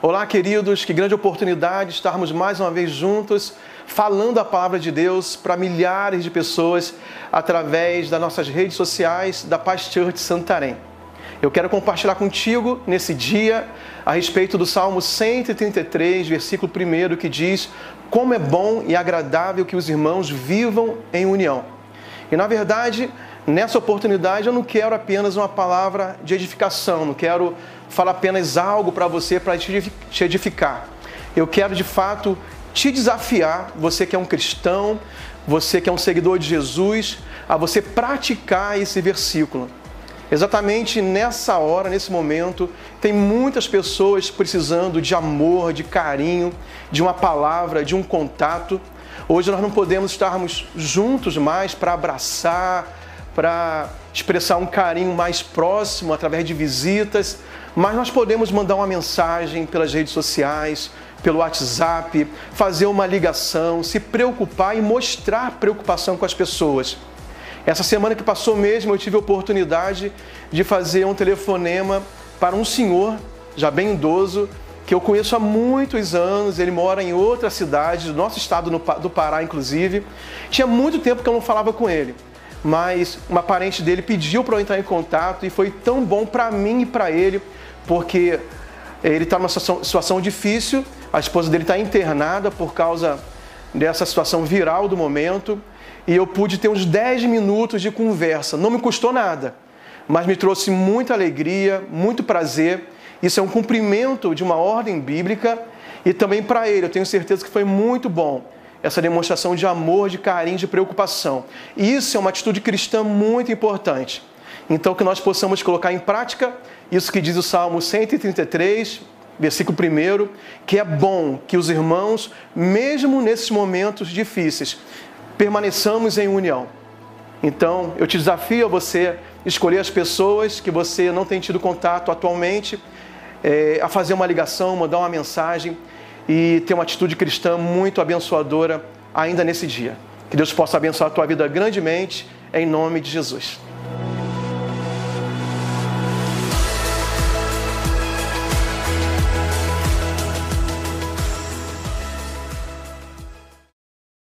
Olá, queridos, que grande oportunidade estarmos mais uma vez juntos falando a palavra de Deus para milhares de pessoas através das nossas redes sociais da Paz Church Santarém. Eu quero compartilhar contigo nesse dia a respeito do Salmo 133, versículo 1, que diz: Como é bom e agradável que os irmãos vivam em união. E na verdade, nessa oportunidade eu não quero apenas uma palavra de edificação, não quero falar apenas algo para você para te edificar. Eu quero de fato te desafiar, você que é um cristão, você que é um seguidor de Jesus, a você praticar esse versículo. Exatamente nessa hora, nesse momento, tem muitas pessoas precisando de amor, de carinho, de uma palavra, de um contato. Hoje nós não podemos estarmos juntos mais para abraçar, para expressar um carinho mais próximo através de visitas, mas nós podemos mandar uma mensagem pelas redes sociais, pelo WhatsApp, fazer uma ligação, se preocupar e mostrar preocupação com as pessoas. Essa semana que passou mesmo, eu tive a oportunidade de fazer um telefonema para um senhor, já bem idoso, que eu conheço há muitos anos, ele mora em outra cidade, do nosso estado do Pará, inclusive. Tinha muito tempo que eu não falava com ele mas uma parente dele pediu para eu entrar em contato e foi tão bom para mim e para ele, porque ele está numa situação, situação difícil, a esposa dele está internada por causa dessa situação viral do momento, e eu pude ter uns 10 minutos de conversa. Não me custou nada, mas me trouxe muita alegria, muito prazer. Isso é um cumprimento de uma ordem bíblica e também para ele, eu tenho certeza que foi muito bom essa demonstração de amor, de carinho, de preocupação. Isso é uma atitude cristã muito importante. Então, que nós possamos colocar em prática isso que diz o Salmo 133, versículo 1, que é bom que os irmãos, mesmo nesses momentos difíceis, permaneçamos em união. Então, eu te desafio a você escolher as pessoas que você não tem tido contato atualmente, é, a fazer uma ligação, mandar uma mensagem e ter uma atitude cristã muito abençoadora ainda nesse dia. Que Deus possa abençoar a tua vida grandemente, em nome de Jesus.